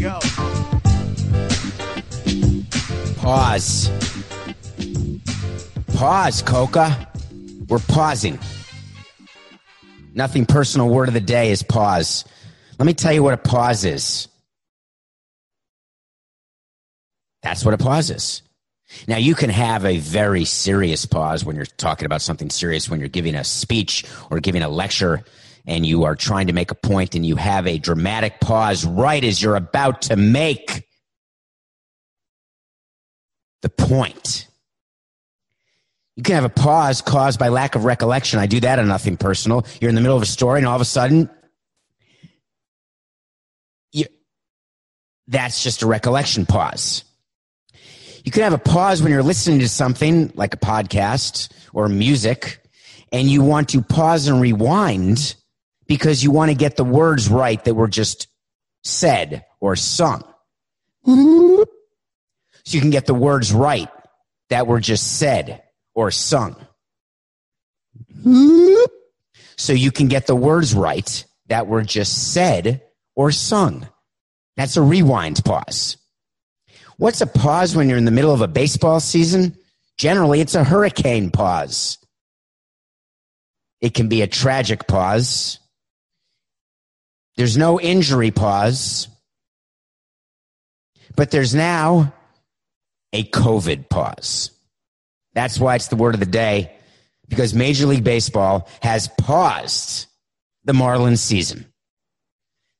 Go. Pause. Pause, Coca. We're pausing. Nothing personal word of the day is pause. Let me tell you what a pause is. That's what a pause is. Now, you can have a very serious pause when you're talking about something serious, when you're giving a speech or giving a lecture and you are trying to make a point and you have a dramatic pause right as you're about to make the point. You can have a pause caused by lack of recollection. I do that on nothing personal. You're in the middle of a story and all of a sudden, you, that's just a recollection pause. You can have a pause when you're listening to something like a podcast or music and you want to pause and rewind because you want to get the words right that were just said or sung. So you can get the words right that were just said or sung. So you can get the words right that were just said or sung. That's a rewind pause. What's a pause when you're in the middle of a baseball season? Generally, it's a hurricane pause. It can be a tragic pause. There's no injury pause. But there's now a COVID pause. That's why it's the word of the day, because Major League Baseball has paused the Marlins season.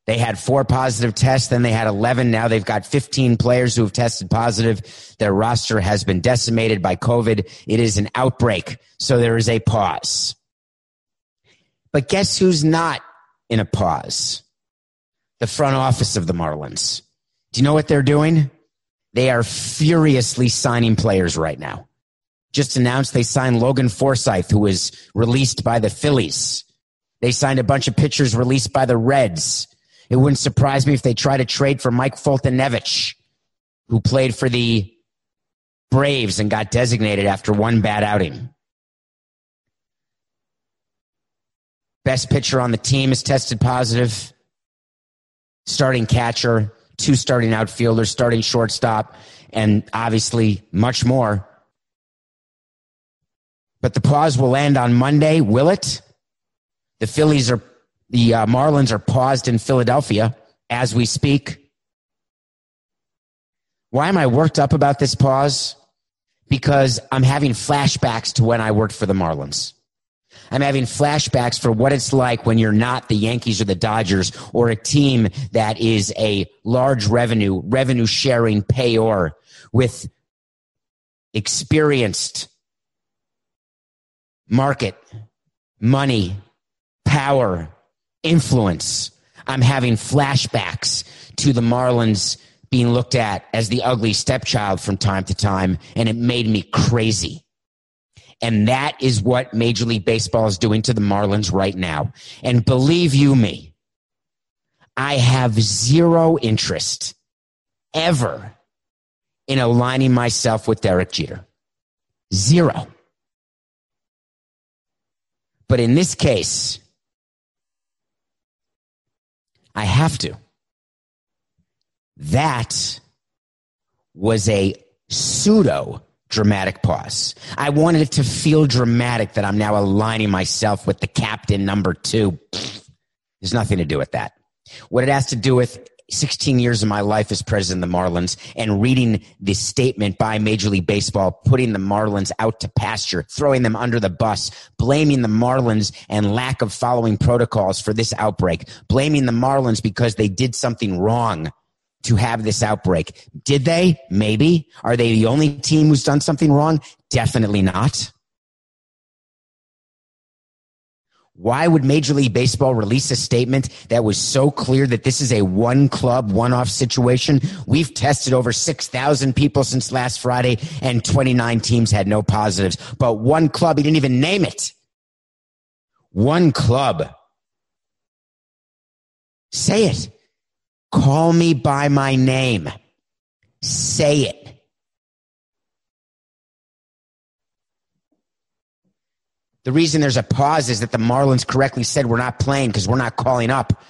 They had four positive tests, then they had 11. Now they've got 15 players who have tested positive. Their roster has been decimated by COVID. It is an outbreak. So there is a pause. But guess who's not in a pause? The front office of the Marlins. Do you know what they're doing? They are furiously signing players right now. Just announced they signed Logan Forsythe, who was released by the Phillies. They signed a bunch of pitchers released by the Reds. It wouldn't surprise me if they try to trade for Mike Foltynewicz, who played for the Braves and got designated after one bad outing. Best pitcher on the team is tested positive. Starting catcher, two starting outfielders, starting shortstop, and obviously much more. But the pause will end on Monday, will it? The Phillies are the uh, Marlins are paused in Philadelphia as we speak. Why am I worked up about this pause? Because I'm having flashbacks to when I worked for the Marlins. I'm having flashbacks for what it's like when you're not the Yankees or the Dodgers or a team that is a large revenue, revenue sharing payor with experienced market, money, power, influence. I'm having flashbacks to the Marlins being looked at as the ugly stepchild from time to time, and it made me crazy. And that is what Major League Baseball is doing to the Marlins right now. And believe you me, I have zero interest ever in aligning myself with Derek Jeter. Zero. But in this case, I have to. That was a pseudo dramatic pause. I wanted it to feel dramatic that I'm now aligning myself with the captain number two. There's nothing to do with that. What it has to do with 16 years of my life as president of the Marlins and reading the statement by Major League Baseball, putting the Marlins out to pasture, throwing them under the bus, blaming the Marlins and lack of following protocols for this outbreak, blaming the Marlins because they did something wrong to have this outbreak. Did they? Maybe. Are they the only team who's done something wrong? Definitely not. Why would Major League Baseball release a statement that was so clear that this is a one club, one off situation? We've tested over 6,000 people since last Friday and 29 teams had no positives. But one club, he didn't even name it. One club. Say it. Call me by my name. Say it. The reason there's a pause is that the Marlins correctly said we're not playing because we're not calling up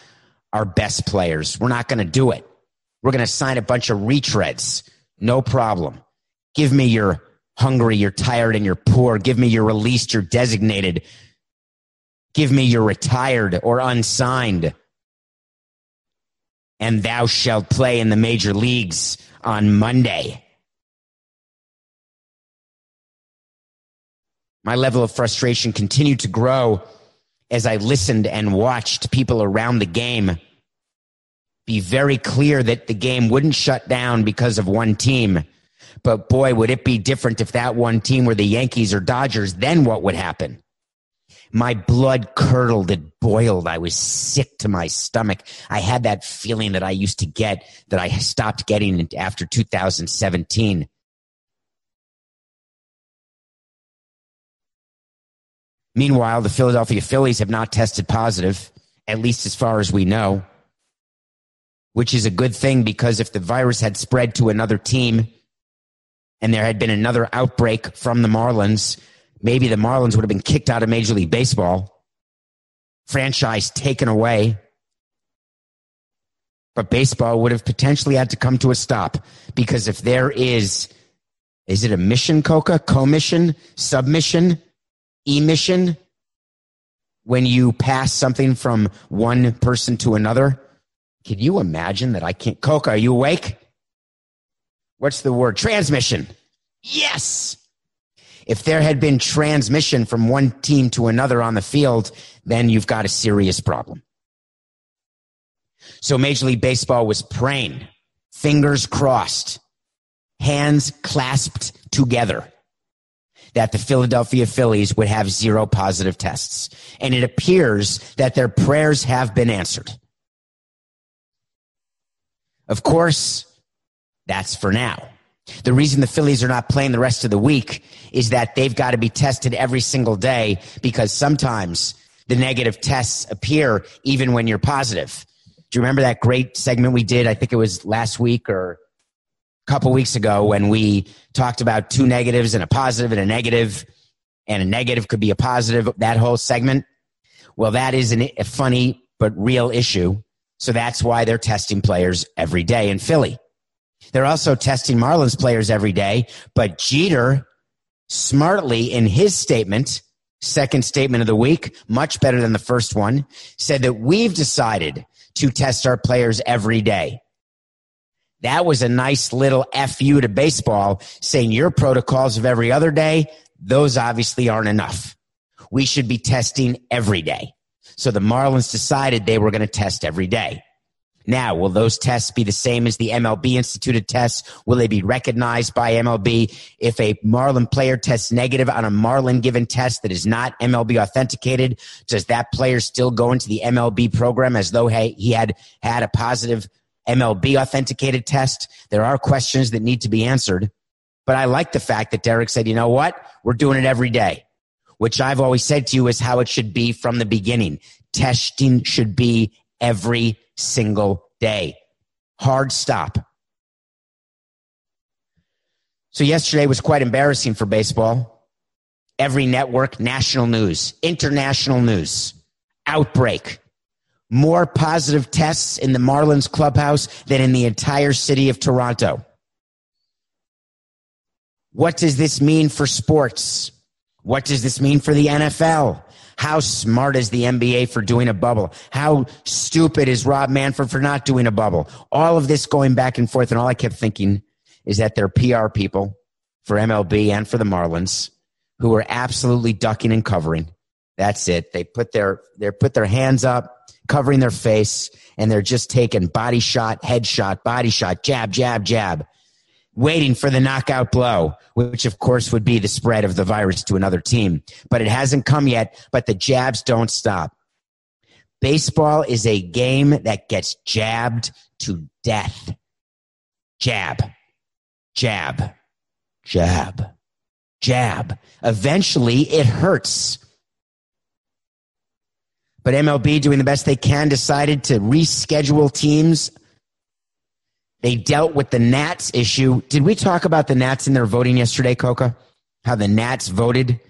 our best players. We're not going to do it. We're going to sign a bunch of retreads. No problem. Give me your hungry, you're tired, and you're poor. Give me your released, you're designated. Give me your retired or unsigned. And thou shalt play in the major leagues on Monday. My level of frustration continued to grow as I listened and watched people around the game be very clear that the game wouldn't shut down because of one team. But boy, would it be different if that one team were the Yankees or Dodgers, then what would happen? My blood curdled, it boiled. I was sick to my stomach. I had that feeling that I used to get that I stopped getting after 2017. Meanwhile, the Philadelphia Phillies have not tested positive, at least as far as we know, which is a good thing because if the virus had spread to another team and there had been another outbreak from the Marlins, maybe the Marlins would have been kicked out of Major League Baseball, franchise taken away. But baseball would have potentially had to come to a stop because if there is, is it a mission, Coca? Commission? Submission? emission when you pass something from one person to another? Can you imagine that I can't? Coca, are you awake? What's the word? Transmission. Yes. If there had been transmission from one team to another on the field, then you've got a serious problem. So Major League Baseball was praying, fingers crossed, hands clasped together that the Philadelphia Phillies would have zero positive tests. And it appears that their prayers have been answered. Of course, that's for now. The reason the Phillies are not playing the rest of the week is that they've got to be tested every single day because sometimes the negative tests appear even when you're positive. Do you remember that great segment we did? I think it was last week or a couple weeks ago when we talked about two negatives and a positive and a negative, and a negative could be a positive, that whole segment. Well, that is an, a funny but real issue. So that's why they're testing players every day in Philly. They're also testing Marlins players every day, but Jeter smartly in his statement, second statement of the week, much better than the first one, said that we've decided to test our players every day. That was a nice little FU to baseball saying your protocols of every other day, those obviously aren't enough. We should be testing every day. So the Marlins decided they were going to test every day. Now, will those tests be the same as the MLB instituted tests? Will they be recognized by MLB? If a Marlin player tests negative on a Marlin given test that is not MLB authenticated, does that player still go into the MLB program as though he had had a positive MLB authenticated test. There are questions that need to be answered. But I like the fact that Derek said, you know what? We're doing it every day, which I've always said to you is how it should be from the beginning. Testing should be every single day. Hard stop. So yesterday was quite embarrassing for baseball. Every network, national news, international news, outbreak, more positive tests in the Marlins clubhouse than in the entire city of Toronto. What does this mean for sports? What does this mean for the NFL? How smart is the NBA for doing a bubble? How stupid is Rob Manfred for not doing a bubble? All of this going back and forth. And all I kept thinking is that they're PR people for MLB and for the Marlins who are absolutely ducking and covering. That's it. They put their, they put their hands up covering their face and they're just taking body shot, head shot, body shot, jab, jab, jab. Waiting for the knockout blow, which of course would be the spread of the virus to another team. But it hasn't come yet, but the jabs don't stop. Baseball is a game that gets jabbed to death. Jab, jab, jab, jab. Eventually it hurts. But MLB doing the best they can decided to reschedule teams they dealt with the Nats issue. Did we talk about the Nats in their voting yesterday, Coca? How the Nats voted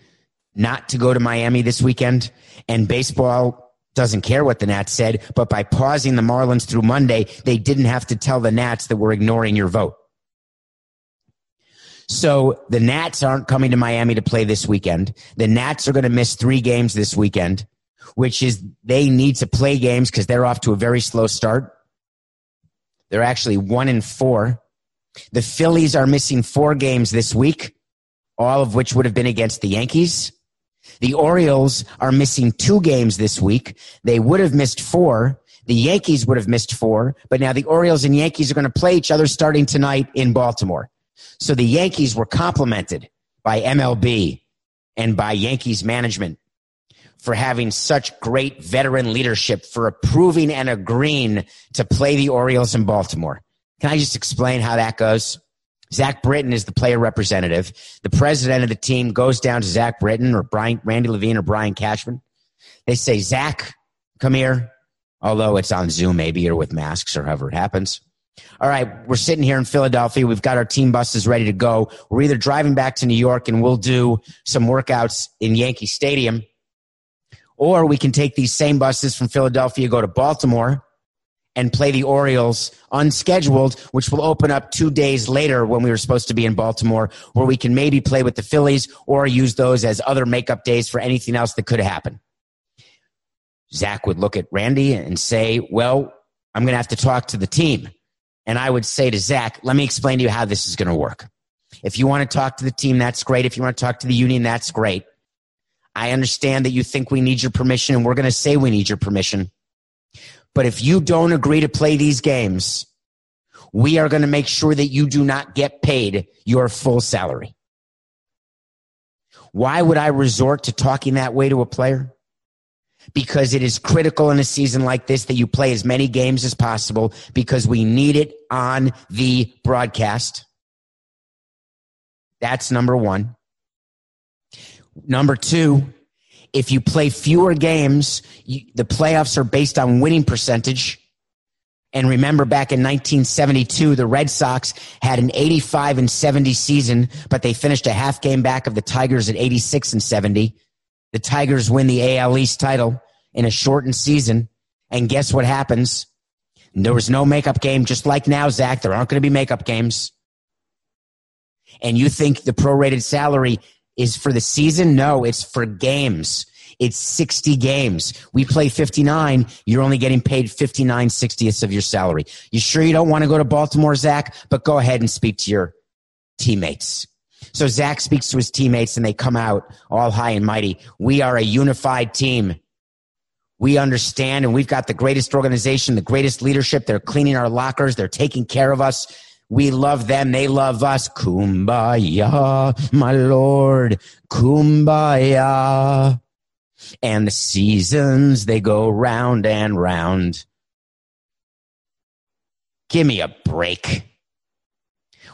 not to go to Miami this weekend and baseball doesn't care what the Nats said, but by pausing the Marlins through Monday, they didn't have to tell the Nats that we're ignoring your vote. So the Nats aren't coming to Miami to play this weekend. The Nats are going to miss three games this weekend, which is they need to play games because they're off to a very slow start. They're actually one in four. The Phillies are missing four games this week, all of which would have been against the Yankees. The Orioles are missing two games this week. They would have missed four. The Yankees would have missed four, but now the Orioles and Yankees are going to play each other starting tonight in Baltimore. So the Yankees were complimented by MLB and by Yankees management for having such great veteran leadership, for approving and agreeing to play the Orioles in Baltimore. Can I just explain how that goes? Zach Britton is the player representative. The president of the team goes down to Zach Britton or Brian, Randy Levine or Brian Cashman. They say, Zach, come here. Although it's on Zoom maybe or with masks or however it happens. All right, we're sitting here in Philadelphia. We've got our team buses ready to go. We're either driving back to New York and we'll do some workouts in Yankee Stadium or we can take these same buses from Philadelphia, go to Baltimore, and play the Orioles unscheduled, which will open up two days later when we were supposed to be in Baltimore, where we can maybe play with the Phillies or use those as other makeup days for anything else that could happen. Zach would look at Randy and say, Well, I'm going to have to talk to the team. And I would say to Zach, Let me explain to you how this is going to work. If you want to talk to the team, that's great. If you want to talk to the union, that's great. I understand that you think we need your permission and we're going to say we need your permission. But if you don't agree to play these games, we are going to make sure that you do not get paid your full salary. Why would I resort to talking that way to a player? Because it is critical in a season like this that you play as many games as possible because we need it on the broadcast. That's number one. Number two, if you play fewer games, you, the playoffs are based on winning percentage. And remember back in 1972, the Red Sox had an 85 and 70 season, but they finished a half game back of the Tigers at 86 and 70. The Tigers win the AL East title in a shortened season. And guess what happens? There was no makeup game, just like now, Zach. There aren't going to be makeup games. And you think the prorated salary is for the season? No, it's for games. It's 60 games. We play 59. You're only getting paid 59 60ths of your salary. You sure you don't want to go to Baltimore, Zach? But go ahead and speak to your teammates. So Zach speaks to his teammates and they come out all high and mighty. We are a unified team. We understand and we've got the greatest organization, the greatest leadership. They're cleaning our lockers. They're taking care of us. We love them. They love us. Kumbaya, my Lord. Kumbaya. And the seasons, they go round and round. Give me a break.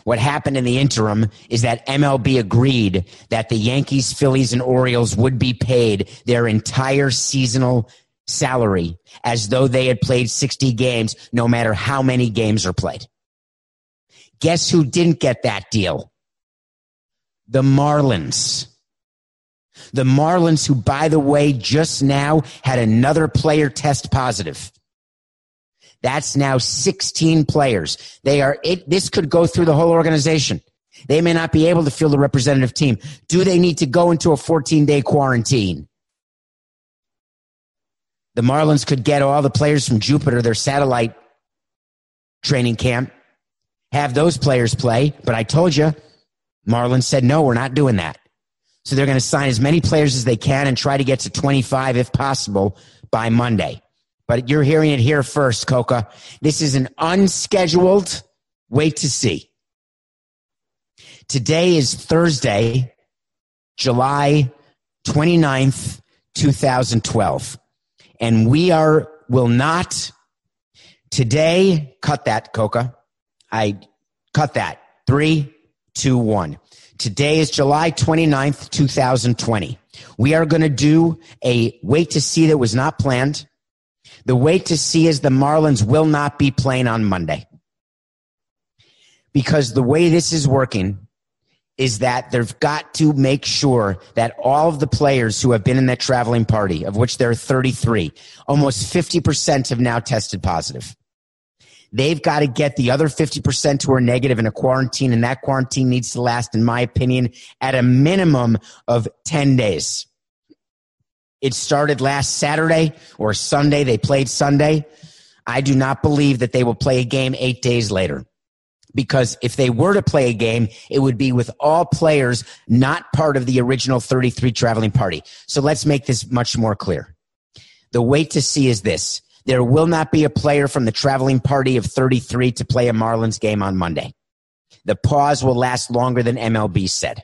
What happened in the interim is that MLB agreed that the Yankees, Phillies, and Orioles would be paid their entire seasonal salary as though they had played 60 games, no matter how many games are played. Guess who didn't get that deal? The Marlins. The Marlins, who, by the way, just now had another player test positive. That's now 16 players. They are, it, this could go through the whole organization. They may not be able to field a representative team. Do they need to go into a 14 day quarantine? The Marlins could get all the players from Jupiter, their satellite training camp, have those players play. But I told you, Marlins said, no, we're not doing that. So they're going to sign as many players as they can and try to get to 25 if possible by Monday. But you're hearing it here first, Coca. This is an unscheduled wait to see. Today is Thursday, July 29th, 2012. And we are, will not today, cut that, Coca. I cut that. Three, two, one. Today is July 29th, 2020. We are going to do a wait to see that was not planned. The wait to see is the Marlins will not be playing on Monday. Because the way this is working is that they've got to make sure that all of the players who have been in that traveling party, of which there are 33, almost 50% have now tested positive. They've got to get the other 50% who are negative in a quarantine, and that quarantine needs to last, in my opinion, at a minimum of 10 days. It started last Saturday or Sunday. They played Sunday. I do not believe that they will play a game eight days later because if they were to play a game, it would be with all players not part of the original 33 traveling party. So let's make this much more clear. The wait to see is this. There will not be a player from the traveling party of 33 to play a Marlins game on Monday. The pause will last longer than MLB said.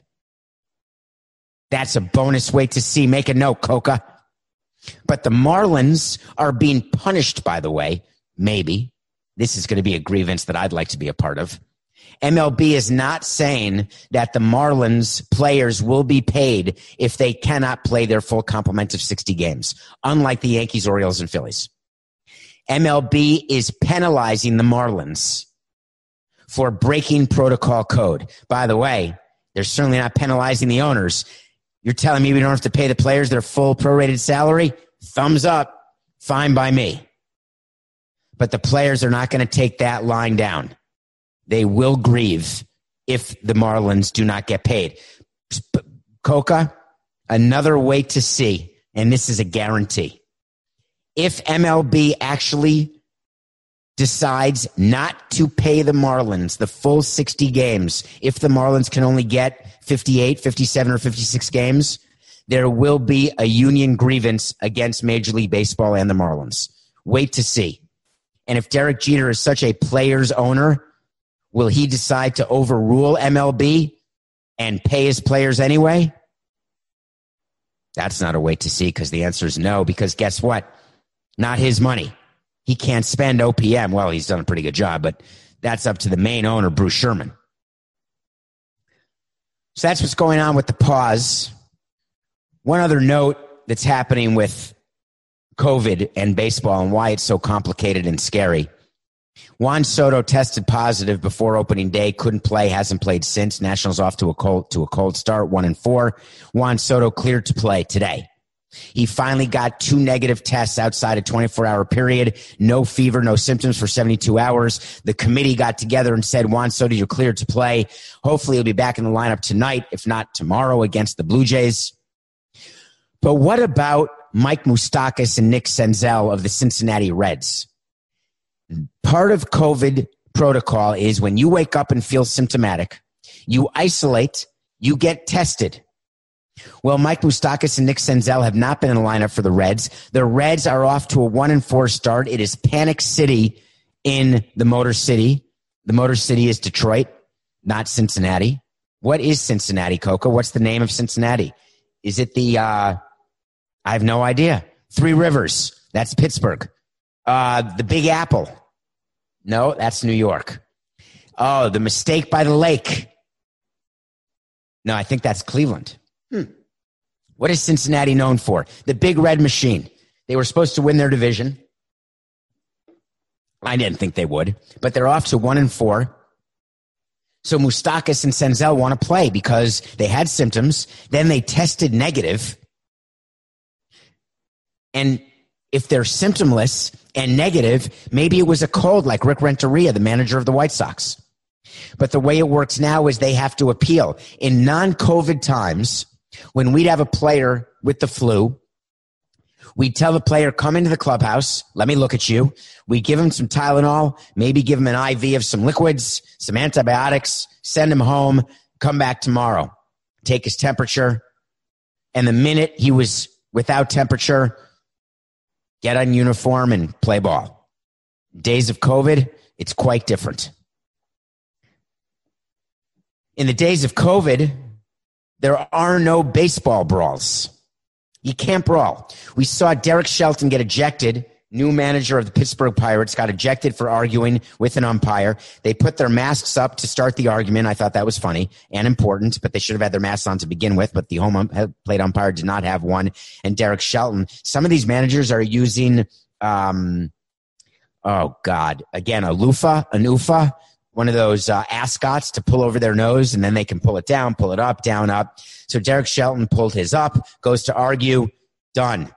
That's a bonus wait to see. Make a note, Coca. But the Marlins are being punished, by the way, maybe, this is going to be a grievance that I'd like to be a part of. MLB is not saying that the Marlins players will be paid if they cannot play their full complement of 60 games, unlike the Yankees, Orioles, and Phillies. MLB is penalizing the Marlins for breaking protocol code. By the way, they're certainly not penalizing the owners. You're telling me we don't have to pay the players their full prorated salary? Thumbs up. Fine by me but the players are not going to take that line down. They will grieve if the Marlins do not get paid. Coca, another way to see, and this is a guarantee. If MLB actually decides not to pay the Marlins the full 60 games, if the Marlins can only get 58, 57, or 56 games, there will be a union grievance against Major League Baseball and the Marlins. Wait to see. And if Derek Jeter is such a player's owner, will he decide to overrule MLB and pay his players anyway? That's not a wait to see because the answer is no, because guess what? Not his money. He can't spend OPM. Well, he's done a pretty good job, but that's up to the main owner, Bruce Sherman. So that's what's going on with the pause. One other note that's happening with COVID and baseball and why it's so complicated and scary. Juan Soto tested positive before opening day, couldn't play, hasn't played since. Nationals off to a cold to a cold start, one and four. Juan Soto cleared to play today. He finally got two negative tests outside a 24 hour period. No fever, no symptoms for 72 hours. The committee got together and said, Juan Soto, you're cleared to play. Hopefully he'll be back in the lineup tonight, if not tomorrow against the Blue Jays. But what about Mike Moustakas and Nick Senzel of the Cincinnati Reds. Part of COVID protocol is when you wake up and feel symptomatic, you isolate, you get tested. Well, Mike Moustakas and Nick Senzel have not been in the lineup for the Reds. The Reds are off to a one and four start. It is panic city in the Motor City. The Motor City is Detroit, not Cincinnati. What is Cincinnati, Coca? What's the name of Cincinnati? Is it the uh, I have no idea. Three Rivers. That's Pittsburgh. Uh, the Big Apple. No, that's New York. Oh, the mistake by the lake. No, I think that's Cleveland. Hmm. What is Cincinnati known for? The Big Red Machine. They were supposed to win their division. I didn't think they would, but they're off to one and four. So Moustakas and Senzel want to play because they had symptoms. Then they tested negative and if they're symptomless and negative, maybe it was a cold like Rick Renteria, the manager of the White Sox. But the way it works now is they have to appeal. In non COVID times, when we'd have a player with the flu, we'd tell the player, come into the clubhouse. Let me look at you. We give him some Tylenol, maybe give him an IV of some liquids, some antibiotics, send him home, come back tomorrow, take his temperature. And the minute he was without temperature, get on uniform and play ball. Days of COVID, it's quite different. In the days of COVID, there are no baseball brawls. You can't brawl. We saw Derek Shelton get ejected. New manager of the Pittsburgh Pirates got ejected for arguing with an umpire. They put their masks up to start the argument. I thought that was funny and important, but they should have had their masks on to begin with. But the home um, plate umpire did not have one. And Derek Shelton. Some of these managers are using, um, oh God, again, a loofah, an UFA one of those uh, ascots to pull over their nose and then they can pull it down, pull it up, down, up. So Derek Shelton pulled his up, goes to argue, done.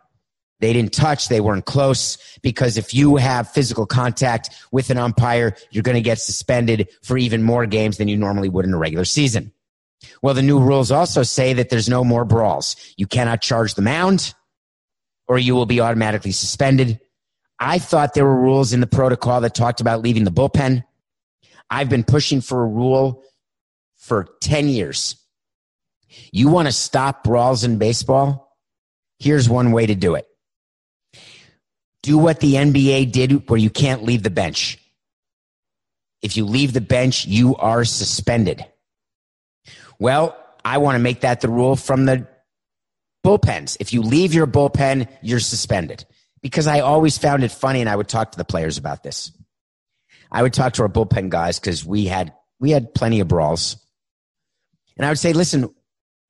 They didn't touch, they weren't close because if you have physical contact with an umpire, you're going to get suspended for even more games than you normally would in a regular season. Well, the new rules also say that there's no more brawls. You cannot charge the mound or you will be automatically suspended. I thought there were rules in the protocol that talked about leaving the bullpen. I've been pushing for a rule for 10 years. You want to stop brawls in baseball? Here's one way to do it. Do what the NBA did where you can't leave the bench. If you leave the bench, you are suspended. Well, I want to make that the rule from the bullpens. If you leave your bullpen, you're suspended. Because I always found it funny and I would talk to the players about this. I would talk to our bullpen guys because we had we had plenty of brawls. And I would say, listen,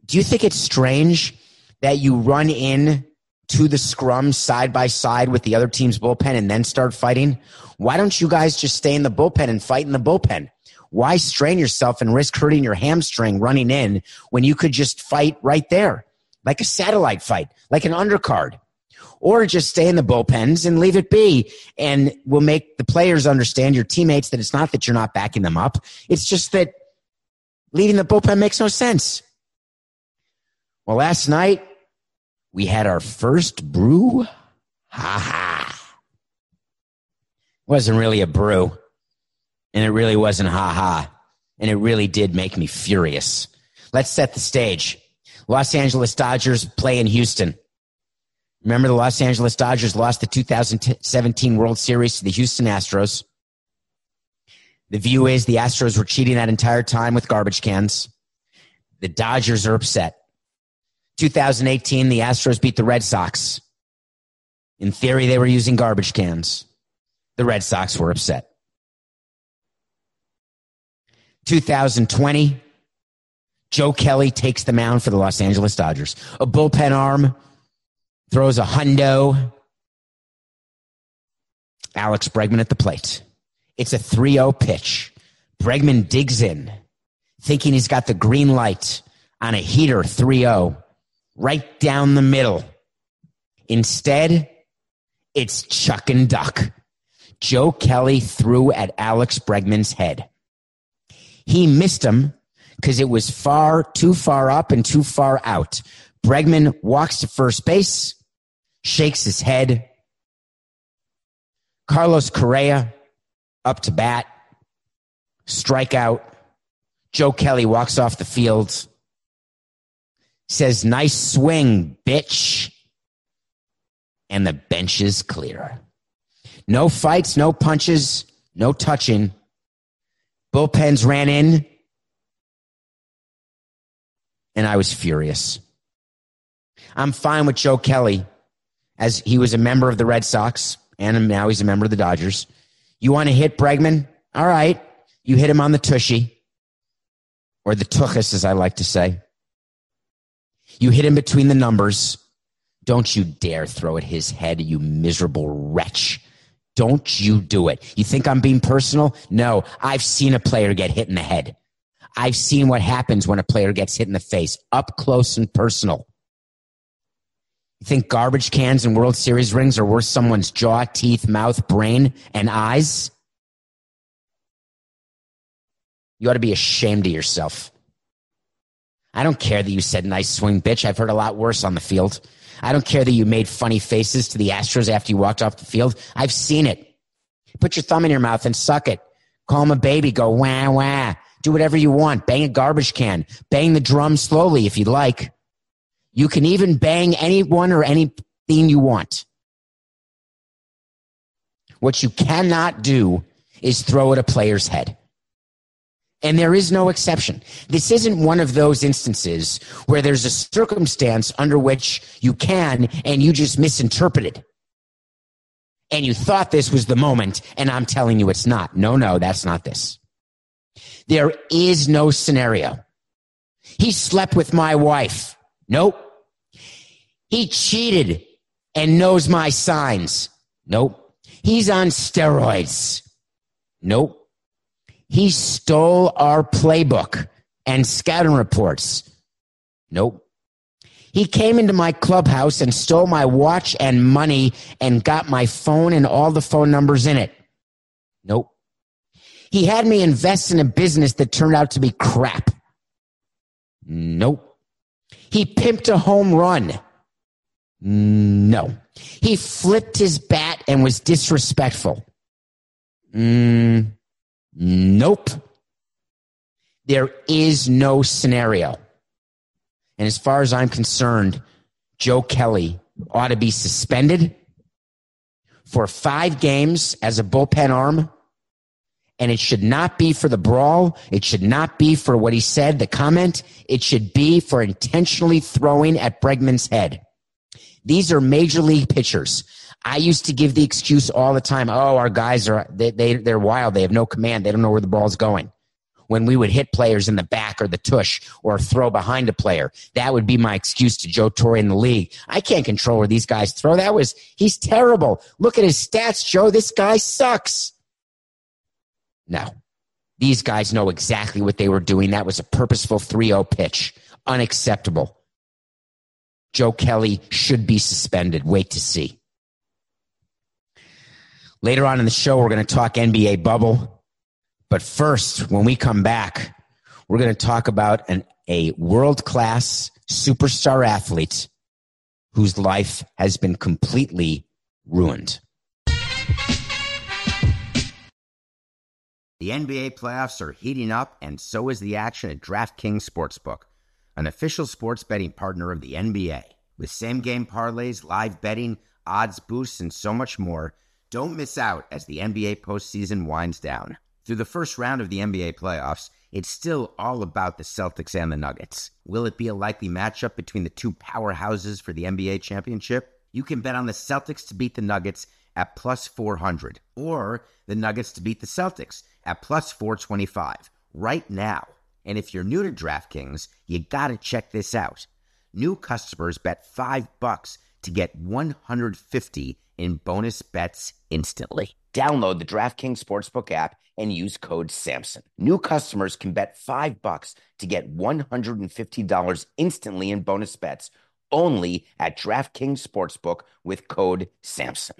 do you think it's strange that you run in to the scrum side by side with the other team's bullpen and then start fighting? Why don't you guys just stay in the bullpen and fight in the bullpen? Why strain yourself and risk hurting your hamstring running in when you could just fight right there? Like a satellite fight, like an undercard or just stay in the bullpens and leave it be. And we'll make the players understand your teammates that it's not that you're not backing them up. It's just that leaving the bullpen makes no sense. Well, last night we had our first brew. Ha ha. Wasn't really a brew. And it really wasn't ha ha. And it really did make me furious. Let's set the stage. Los Angeles Dodgers play in Houston. Remember, the Los Angeles Dodgers lost the 2017 World Series to the Houston Astros. The view is the Astros were cheating that entire time with garbage cans. The Dodgers are upset. 2018, the Astros beat the Red Sox. In theory, they were using garbage cans. The Red Sox were upset. 2020, Joe Kelly takes the mound for the Los Angeles Dodgers. A bullpen arm throws a hundo. Alex Bregman at the plate. It's a 3 0 pitch. Bregman digs in, thinking he's got the green light on a heater 3 0, right down the middle. Instead, it's chuck and duck. Joe Kelly threw at Alex Bregman's head. He missed him because it was far, too far up and too far out. Bregman walks to first base shakes his head. Carlos Correa up to bat, strikeout. Joe Kelly walks off the field, says, Nice swing, bitch. And the bench is clear. No fights, no punches, no touching. Bullpens ran in, and I was furious. I'm fine with Joe Kelly as he was a member of the Red Sox and now he's a member of the Dodgers. You want to hit Bregman? All right. You hit him on the tushy or the tuchus, as I like to say. You hit him between the numbers. Don't you dare throw at his head, you miserable wretch. Don't you do it. You think I'm being personal? No, I've seen a player get hit in the head. I've seen what happens when a player gets hit in the face, up close and personal. You think garbage cans and World Series rings are worth someone's jaw, teeth, mouth, brain, and eyes? You ought to be ashamed of yourself. I don't care that you said nice swing, bitch. I've heard a lot worse on the field. I don't care that you made funny faces to the Astros after you walked off the field. I've seen it. Put your thumb in your mouth and suck it. Call him a baby. Go wah wah. Do whatever you want. Bang a garbage can. Bang the drum slowly if you'd like. You can even bang anyone or anything you want. What you cannot do is throw at a player's head. And there is no exception. This isn't one of those instances where there's a circumstance under which you can and you just misinterpreted. And you thought this was the moment, and I'm telling you it's not. No, no, that's not this. There is no scenario. He slept with my wife. Nope. He cheated and knows my signs. Nope. He's on steroids. Nope. He stole our playbook and scouting reports. Nope. He came into my clubhouse and stole my watch and money and got my phone and all the phone numbers in it. Nope. He had me invest in a business that turned out to be crap. Nope. He pimped a home run. No. He flipped his bat and was disrespectful. Mm, nope. There is no scenario. And as far as I'm concerned, Joe Kelly ought to be suspended for five games as a bullpen arm. And it should not be for the brawl. It should not be for what he said, the comment. It should be for intentionally throwing at Bregman's head. These are major league pitchers. I used to give the excuse all the time. Oh, our guys are, they, they, they're wild. They have no command. They don't know where the ball's going. When we would hit players in the back or the tush or throw behind a player, that would be my excuse to Joe Torre in the league. I can't control where these guys throw. That was, he's terrible. Look at his stats, Joe. This guy sucks. No. These guys know exactly what they were doing. That was a purposeful 3 0 pitch. Unacceptable. Joe Kelly should be suspended. Wait to see. Later on in the show, we're going to talk NBA bubble. But first, when we come back, we're going to talk about an, a world class superstar athlete whose life has been completely ruined. The NBA playoffs are heating up, and so is the action at DraftKings Sportsbook, an official sports betting partner of the NBA. With same game parlays, live betting, odds boosts, and so much more, don't miss out as the NBA postseason winds down. Through the first round of the NBA playoffs, it's still all about the Celtics and the Nuggets. Will it be a likely matchup between the two powerhouses for the NBA championship? You can bet on the Celtics to beat the Nuggets at plus 400 or the Nuggets to beat the Celtics at plus 425 right now. And if you're new to DraftKings, you got to check this out. New customers bet 5 bucks to get 150 in bonus bets instantly. Download the DraftKings Sportsbook app and use code SAMSON. New customers can bet 5 bucks to get $150 instantly in bonus bets only at DraftKings Sportsbook with code SAMSON.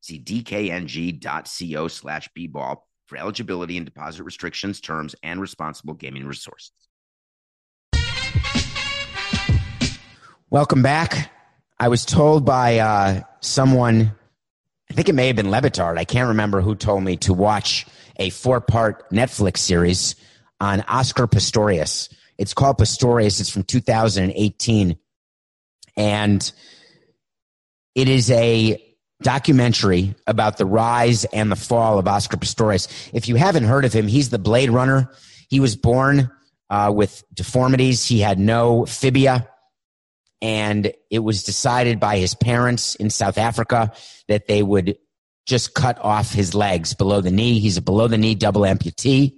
See dkng.co slash bball for eligibility and deposit restrictions, terms, and responsible gaming resources. Welcome back. I was told by uh, someone, I think it may have been Le Batard, I can't remember who told me to watch a four part Netflix series on Oscar Pistorius. It's called Pistorius, it's from 2018. And it is a documentary about the rise and the fall of Oscar Pistorius. If you haven't heard of him, he's the Blade Runner. He was born uh, with deformities. He had no fibia. And it was decided by his parents in South Africa that they would just cut off his legs below the knee. He's a below the knee double amputee.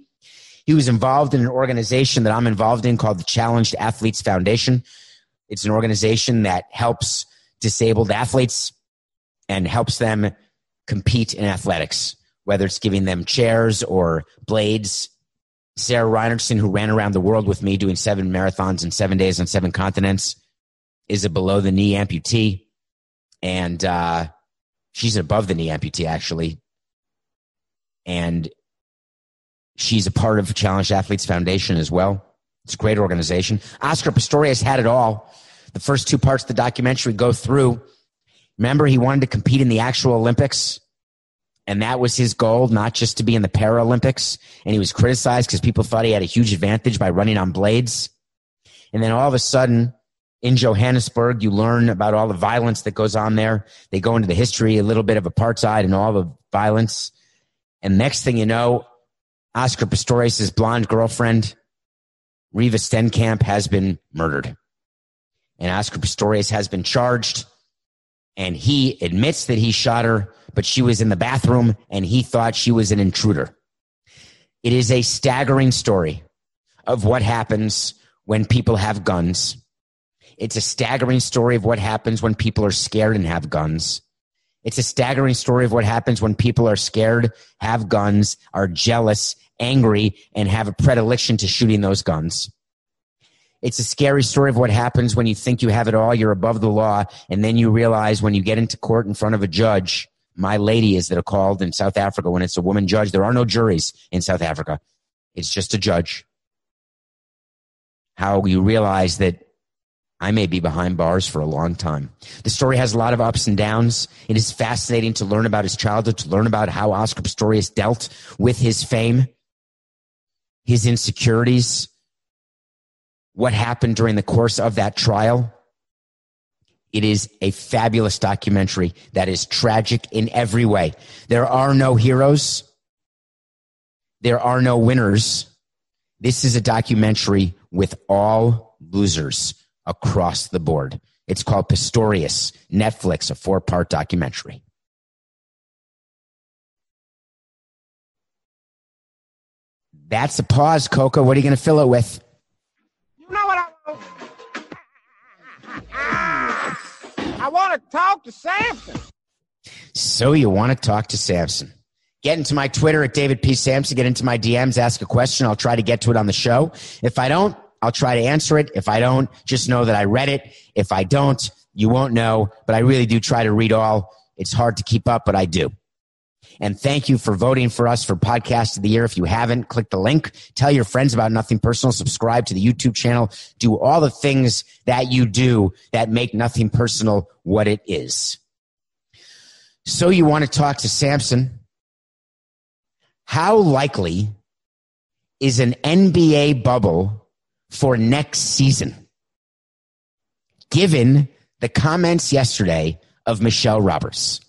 He was involved in an organization that I'm involved in called the Challenged Athletes Foundation. It's an organization that helps disabled athletes and helps them compete in athletics, whether it's giving them chairs or blades. Sarah Reinertsen, who ran around the world with me doing seven marathons in seven days on seven continents, is a below the knee amputee. And uh, she's an above the knee amputee, actually. And She's a part of Challenged Athletes Foundation as well. It's a great organization. Oscar Pistorius had it all. The first two parts of the documentary go through. Remember, he wanted to compete in the actual Olympics. And that was his goal, not just to be in the Paralympics. And he was criticized because people thought he had a huge advantage by running on blades. And then all of a sudden, in Johannesburg, you learn about all the violence that goes on there. They go into the history, a little bit of apartheid and all the violence. And next thing you know, Oscar Pistorius' blonde girlfriend, Reeva Steenkamp, has been murdered. And Oscar Pistorius has been charged. And he admits that he shot her, but she was in the bathroom and he thought she was an intruder. It is a staggering story of what happens when people have guns it's a staggering story of what happens when people are scared and have guns. It's a staggering story of what happens when people are scared, have guns, are jealous, angry, and have a predilection to shooting those guns. It's a scary story of what happens when you think you have it all, you're above the law, and then you realize when you get into court in front of a judge, my lady is that are called in South Africa when it's a woman judge. There are no juries in South Africa. It's just a judge. How you realize that I may be behind bars for a long time. The story has a lot of ups and downs. It is fascinating to learn about his childhood, to learn about how Oscar Pistorius dealt with his fame, his insecurities, what happened during the course of that trial. It is a fabulous documentary that is tragic in every way. There are no heroes. There are no winners. This is a documentary with all losers across the board. It's called Pistorius, Netflix, a four part documentary. That's a pause, Coco. What are you going to fill it with? I want to talk to Samson. So you want to talk to Samson. Get into my Twitter at David P. Samson. Get into my DMs, ask a question. I'll try to get to it on the show. If I don't, I'll try to answer it. If I don't, just know that I read it. If I don't, you won't know, but I really do try to read all. It's hard to keep up, but I do. And thank you for voting for us for podcast of the year. If you haven't, click the link, tell your friends about nothing personal, subscribe to the YouTube channel, do all the things that you do that make nothing personal what it is. So you want to talk to Samson. How likely is an NBA bubble for next season, given the comments yesterday of Michelle Roberts?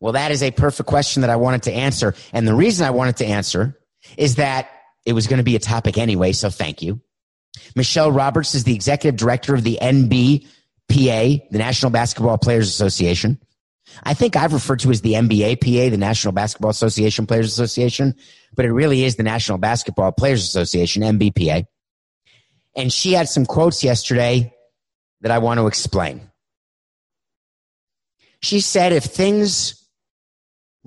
Well, that is a perfect question that I wanted to answer. And the reason I wanted to answer is that it was going to be a topic anyway, so thank you. Michelle Roberts is the executive director of the NBPA, the National Basketball Players Association. I think I've referred to as the NBAPA, the National Basketball Association Players Association, but it really is the National Basketball Players Association, NBPA. And she had some quotes yesterday that I want to explain. She said, if things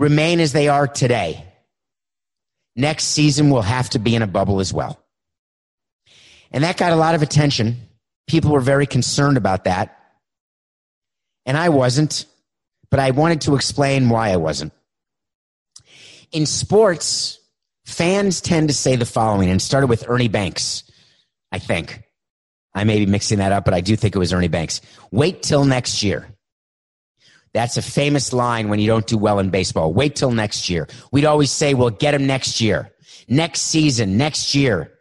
remain as they are today, next season will have to be in a bubble as well. And that got a lot of attention. People were very concerned about that. And I wasn't, but I wanted to explain why I wasn't. In sports, fans tend to say the following, and started with Ernie Banks. I think. I may be mixing that up, but I do think it was Ernie Banks. Wait till next year. That's a famous line when you don't do well in baseball. Wait till next year. We'd always say, we'll get him next year, next season, next year.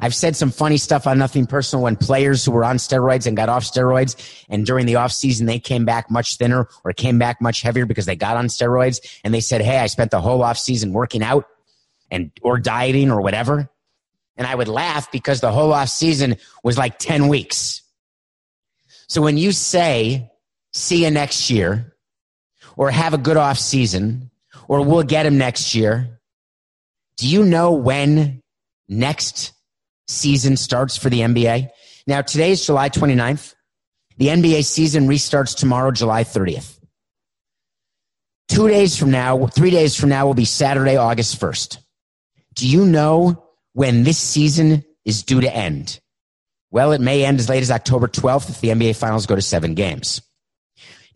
I've said some funny stuff on nothing personal when players who were on steroids and got off steroids and during the off season they came back much thinner or came back much heavier because they got on steroids and they said, Hey, I spent the whole off season working out and or dieting or whatever. And I would laugh because the whole off season was like 10 weeks. So when you say, see you next year, or have a good off season, or we'll get him next year, do you know when next season starts for the NBA? Now, today is July 29th. The NBA season restarts tomorrow, July 30th. Two days from now, three days from now will be Saturday, August 1st. Do you know when this season is due to end? Well, it may end as late as October 12th if the NBA finals go to seven games.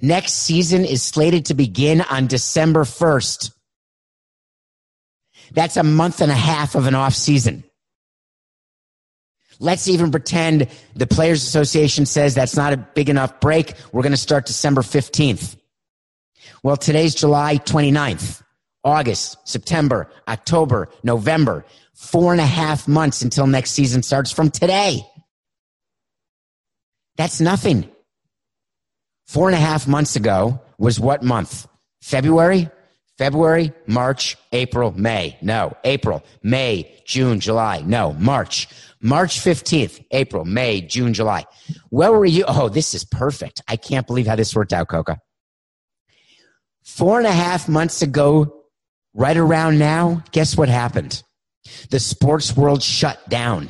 Next season is slated to begin on December 1st. That's a month and a half of an off season. Let's even pretend the Players Association says that's not a big enough break. We're going to start December 15th. Well, today's July 29th, August, September, October, November, four and a half months until next season starts from today. That's nothing. Four and a half months ago was what month? February? February, March, April, May. No, April, May, June, July. No, March. March 15th, April, May, June, July. Where were you? Oh, this is perfect. I can't believe how this worked out, Coca. Four and a half months ago, right around now, guess what happened? The sports world shut down.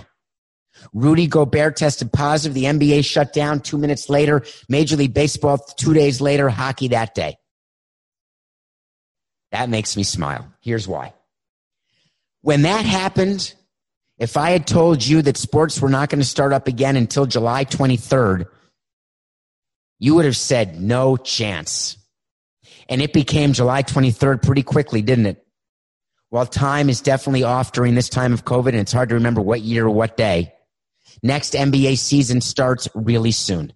Rudy Gobert tested positive. The NBA shut down two minutes later. Major League Baseball two days later. Hockey that day. That makes me smile. Here's why. When that happened, if I had told you that sports were not going to start up again until July 23rd, you would have said no chance. And it became July 23rd pretty quickly, didn't it? While time is definitely off during this time of COVID and it's hard to remember what year or what day, next NBA season starts really soon.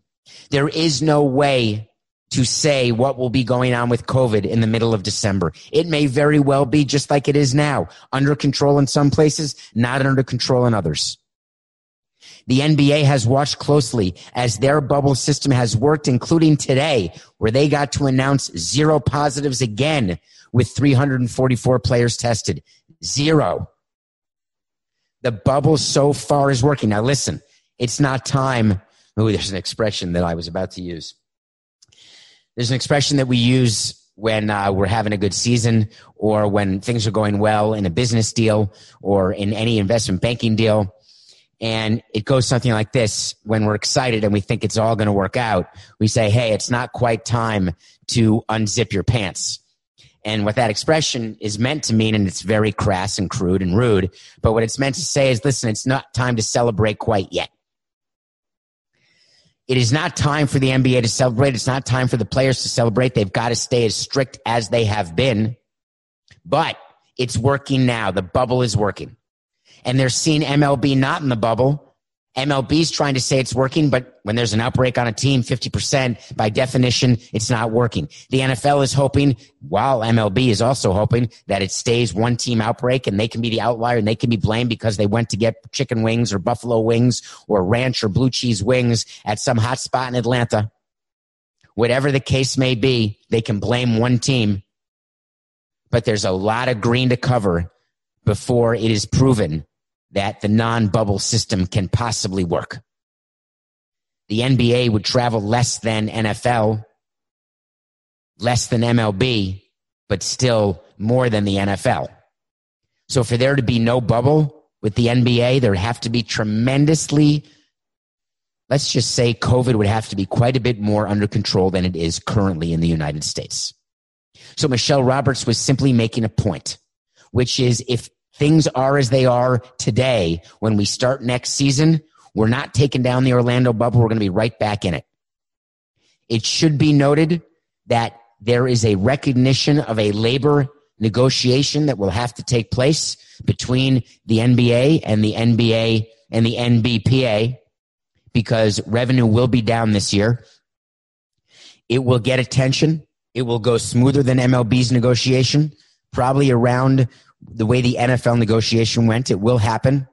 There is no way to say what will be going on with COVID in the middle of December. It may very well be just like it is now, under control in some places, not under control in others. The NBA has watched closely as their bubble system has worked, including today, where they got to announce zero positives again with 344 players tested. Zero. The bubble so far is working. Now listen, it's not time. Oh, there's an expression that I was about to use. There's an expression that we use when uh, we're having a good season or when things are going well in a business deal or in any investment banking deal. And it goes something like this when we're excited and we think it's all going to work out. We say, Hey, it's not quite time to unzip your pants. And what that expression is meant to mean, and it's very crass and crude and rude, but what it's meant to say is, listen, it's not time to celebrate quite yet. It is not time for the NBA to celebrate. It's not time for the players to celebrate. They've got to stay as strict as they have been. But it's working now. The bubble is working. And they're seeing MLB not in the bubble MLB's trying to say it's working, but when there's an outbreak on a team, 50%, by definition, it's not working. The NFL is hoping, while MLB is also hoping that it stays one team outbreak and they can be the outlier and they can be blamed because they went to get chicken wings or buffalo wings or ranch or blue cheese wings at some hot spot in Atlanta. Whatever the case may be, they can blame one team, but there's a lot of green to cover before it is proven that the non bubble system can possibly work. The NBA would travel less than NFL, less than MLB, but still more than the NFL. So for there to be no bubble with the NBA, there would have to be tremendously, let's just say COVID would have to be quite a bit more under control than it is currently in the United States. So Michelle Roberts was simply making a point, which is if things are as they are today, when we start next season, we're not taking down the Orlando bubble. We're going to be right back in it. It should be noted that there is a recognition of a labor negotiation that will have to take place between the NBA and the NBA and the NBPA because revenue will be down this year. It will get attention. It will go smoother than MLB's negotiation, probably around the way the NFL negotiation went, it will happen.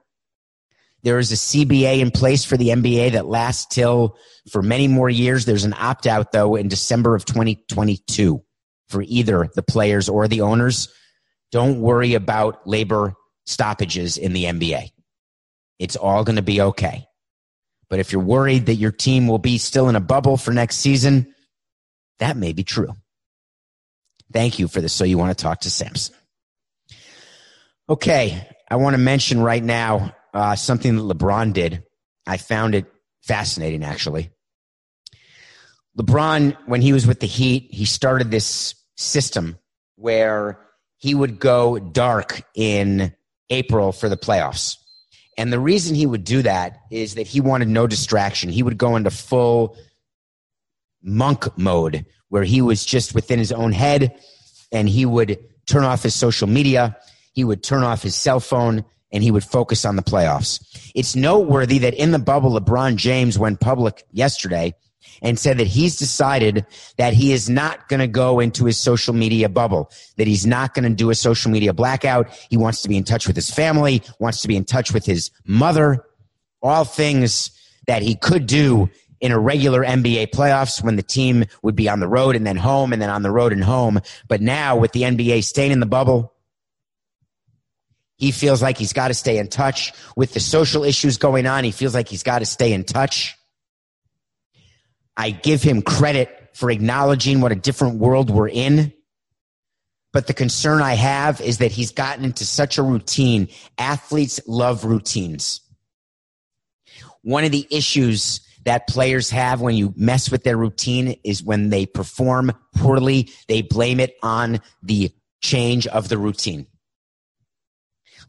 There is a CBA in place for the NBA that lasts till for many more years. There's an opt out though in December of 2022 for either the players or the owners. Don't worry about labor stoppages in the NBA. It's all going to be okay. But if you're worried that your team will be still in a bubble for next season, that may be true. Thank you for this. So you want to talk to Samson. Okay, I want to mention right now uh, something that LeBron did. I found it fascinating, actually. LeBron, when he was with the Heat, he started this system where he would go dark in April for the playoffs. And the reason he would do that is that he wanted no distraction. He would go into full monk mode where he was just within his own head and he would turn off his social media he would turn off his cell phone and he would focus on the playoffs. It's noteworthy that in the bubble, LeBron James went public yesterday and said that he's decided that he is not going to go into his social media bubble, that he's not going to do a social media blackout. He wants to be in touch with his family, wants to be in touch with his mother, all things that he could do in a regular NBA playoffs when the team would be on the road and then home and then on the road and home. But now with the NBA staying in the bubble, he feels like he's got to stay in touch with the social issues going on. He feels like he's got to stay in touch. I give him credit for acknowledging what a different world we're in. But the concern I have is that he's gotten into such a routine. Athletes love routines. One of the issues that players have when you mess with their routine is when they perform poorly, they blame it on the change of the routine.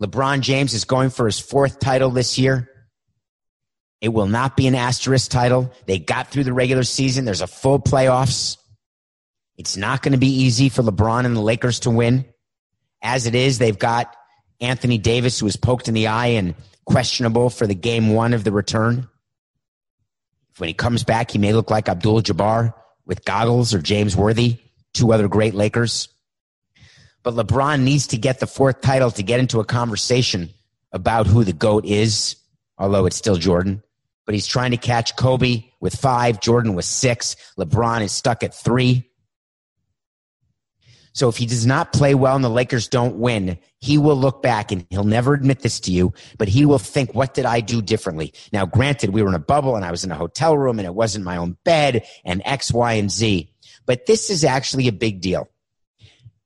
LeBron James is going for his fourth title this year. It will not be an asterisk title. They got through the regular season. There's a full playoffs. It's not going to be easy for LeBron and the Lakers to win. As it is, they've got Anthony Davis, who was poked in the eye and questionable for the game one of the return. When he comes back, he may look like Abdul Jabbar with goggles or James Worthy, two other great Lakers. But LeBron needs to get the fourth title to get into a conversation about who the GOAT is, although it's still Jordan. But he's trying to catch Kobe with five, Jordan with six. LeBron is stuck at three. So if he does not play well and the Lakers don't win, he will look back and he'll never admit this to you, but he will think, what did I do differently? Now, granted, we were in a bubble and I was in a hotel room and it wasn't my own bed and X, Y, and Z. But this is actually a big deal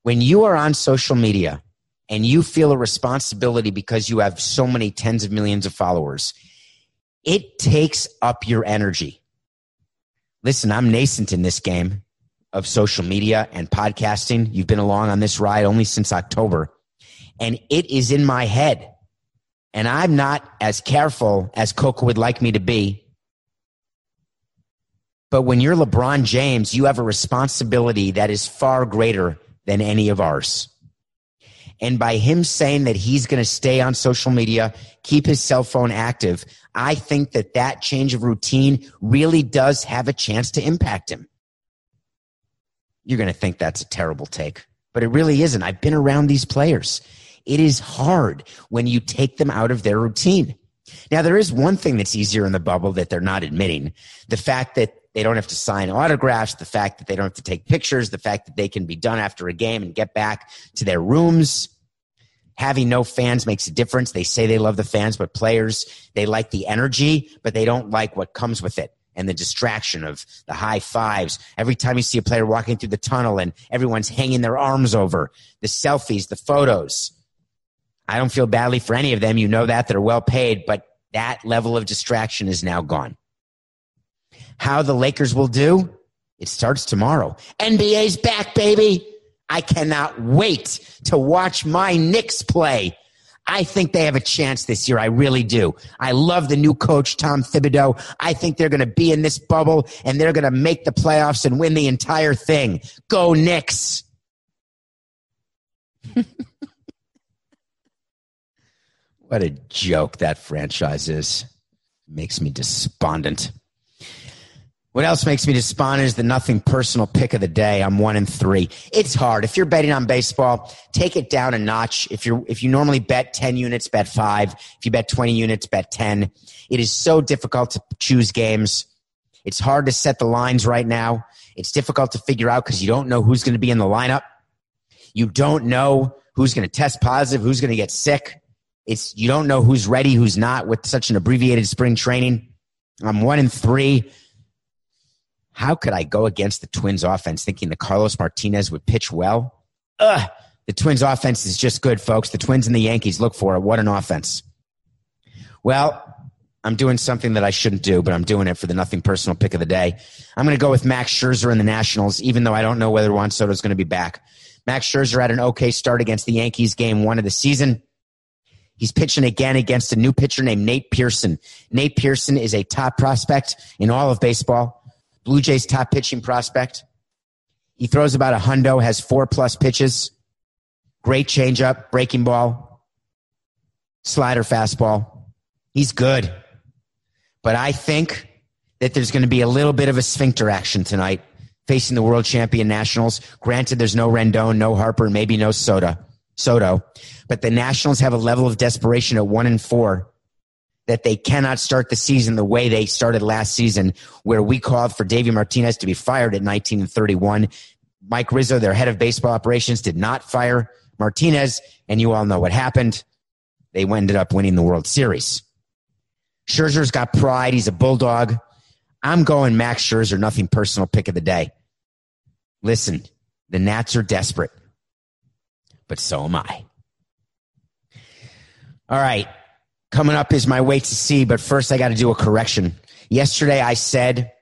when you are on social media and you feel a responsibility because you have so many tens of millions of followers, it takes up your energy. Listen, I'm nascent in this game of social media and podcasting. You've been along on this ride only since October, and it is in my head. And I'm not as careful as Coco would like me to be. But when you're LeBron James, you have a responsibility that is far greater than any of ours. And by him saying that he's going to stay on social media, keep his cell phone active, I think that that change of routine really does have a chance to impact him. You're going to think that's a terrible take, but it really isn't. I've been around these players. It is hard when you take them out of their routine. Now, there is one thing that's easier in the bubble that they're not admitting. The fact that they don't have to sign autographs, the fact that they don't have to take pictures, the fact that they can be done after a game and get back to their rooms. Having no fans makes a difference. They say they love the fans, but players, they like the energy, but they don't like what comes with it and the distraction of the high fives. Every time you see a player walking through the tunnel and everyone's hanging their arms over, the selfies, the photos. I don't feel badly for any of them. You know that. They're well paid, but that level of distraction is now gone. How the Lakers will do? It starts tomorrow. NBA's back, baby. I cannot wait to watch my Knicks play. I think they have a chance this year. I really do. I love the new coach, Tom Thibodeau. I think they're going to be in this bubble and they're going to make the playoffs and win the entire thing. Go Knicks. what a joke that franchise is. Makes me despondent. What else makes me despondent is the nothing personal pick of the day. I'm one in three. It's hard. If you're betting on baseball, take it down a notch. If you're, if you normally bet 10 units, bet five. If you bet 20 units, bet 10. It is so difficult to choose games. It's hard to set the lines right now. It's difficult to figure out because you don't know who's going to be in the lineup. You don't know who's going to test positive, who's going to get sick. It's, you don't know who's ready, who's not with such an abbreviated spring training. I'm one in three how could I go against the Twins offense thinking that Carlos Martinez would pitch well? Ugh. The Twins offense is just good, folks. The Twins and the Yankees look for it. What an offense. Well, I'm doing something that I shouldn't do, but I'm doing it for the nothing personal pick of the day. I'm going to go with Max Scherzer and the Nationals, even though I don't know whether Juan Soto is going to be back. Max Scherzer had an okay start against the Yankees game one of the season. He's pitching again against a new pitcher named Nate Pearson. Nate Pearson is a top prospect in all of baseball. Blue Jays top pitching prospect. He throws about a hundo, has four plus pitches. Great changeup, breaking ball, slider, fastball. He's good. But I think that there's going to be a little bit of a sphincter action tonight facing the world champion Nationals. Granted, there's no Rendon, no Harper, maybe no Soda, Soto, but the Nationals have a level of desperation at one and four that they cannot start the season the way they started last season, where we called for Davey Martinez to be fired at 19 and 31. Mike Rizzo, their head of baseball operations, did not fire Martinez, and you all know what happened. They ended up winning the World Series. Scherzer's got pride. He's a bulldog. I'm going Max Scherzer, nothing personal pick of the day. Listen, the Nats are desperate, but so am I. All right. Coming up is my wait to see, but first I got to do a correction. Yesterday I said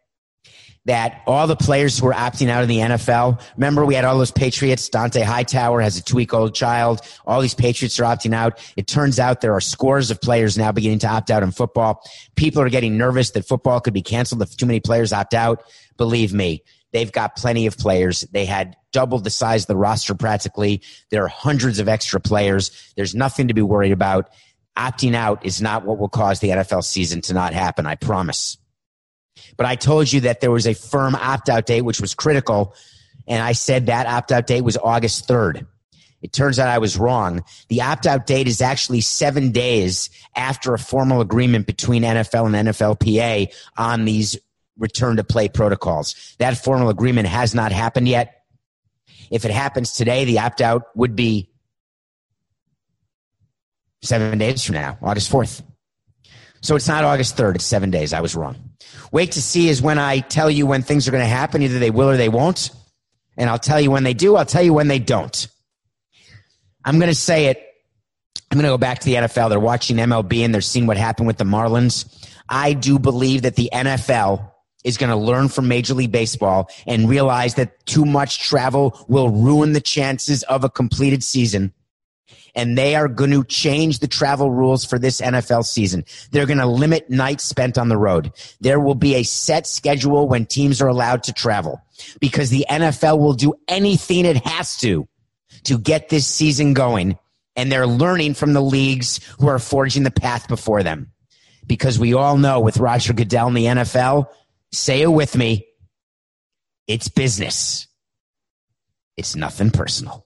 that all the players who are opting out of the NFL, remember we had all those Patriots, Dont'a Hightower has a two week old child. All these Patriots are opting out. It turns out there are scores of players now beginning to opt out in football. People are getting nervous that football could be canceled if too many players opt out. Believe me, they've got plenty of players. They had doubled the size of the roster practically. There are hundreds of extra players. There's nothing to be worried about. Opting out is not what will cause the NFL season to not happen. I promise. But I told you that there was a firm opt out date, which was critical. And I said that opt out date was August 3rd. It turns out I was wrong. The opt out date is actually seven days after a formal agreement between NFL and NFLPA on these return to play protocols. That formal agreement has not happened yet. If it happens today, the opt out would be seven days from now, August 4th. So it's not August 3rd, it's seven days. I was wrong. Wait to see is when I tell you when things are going to happen. Either they will or they won't. And I'll tell you when they do. I'll tell you when they don't. I'm going to say it. I'm going to go back to the NFL. They're watching MLB and they're seeing what happened with the Marlins. I do believe that the NFL is going to learn from Major League Baseball and realize that too much travel will ruin the chances of a completed season and they are going to change the travel rules for this NFL season. They're going to limit nights spent on the road. There will be a set schedule when teams are allowed to travel because the NFL will do anything it has to to get this season going. And they're learning from the leagues who are forging the path before them. Because we all know with Roger Goodell in the NFL, say it with me, it's business. It's nothing personal.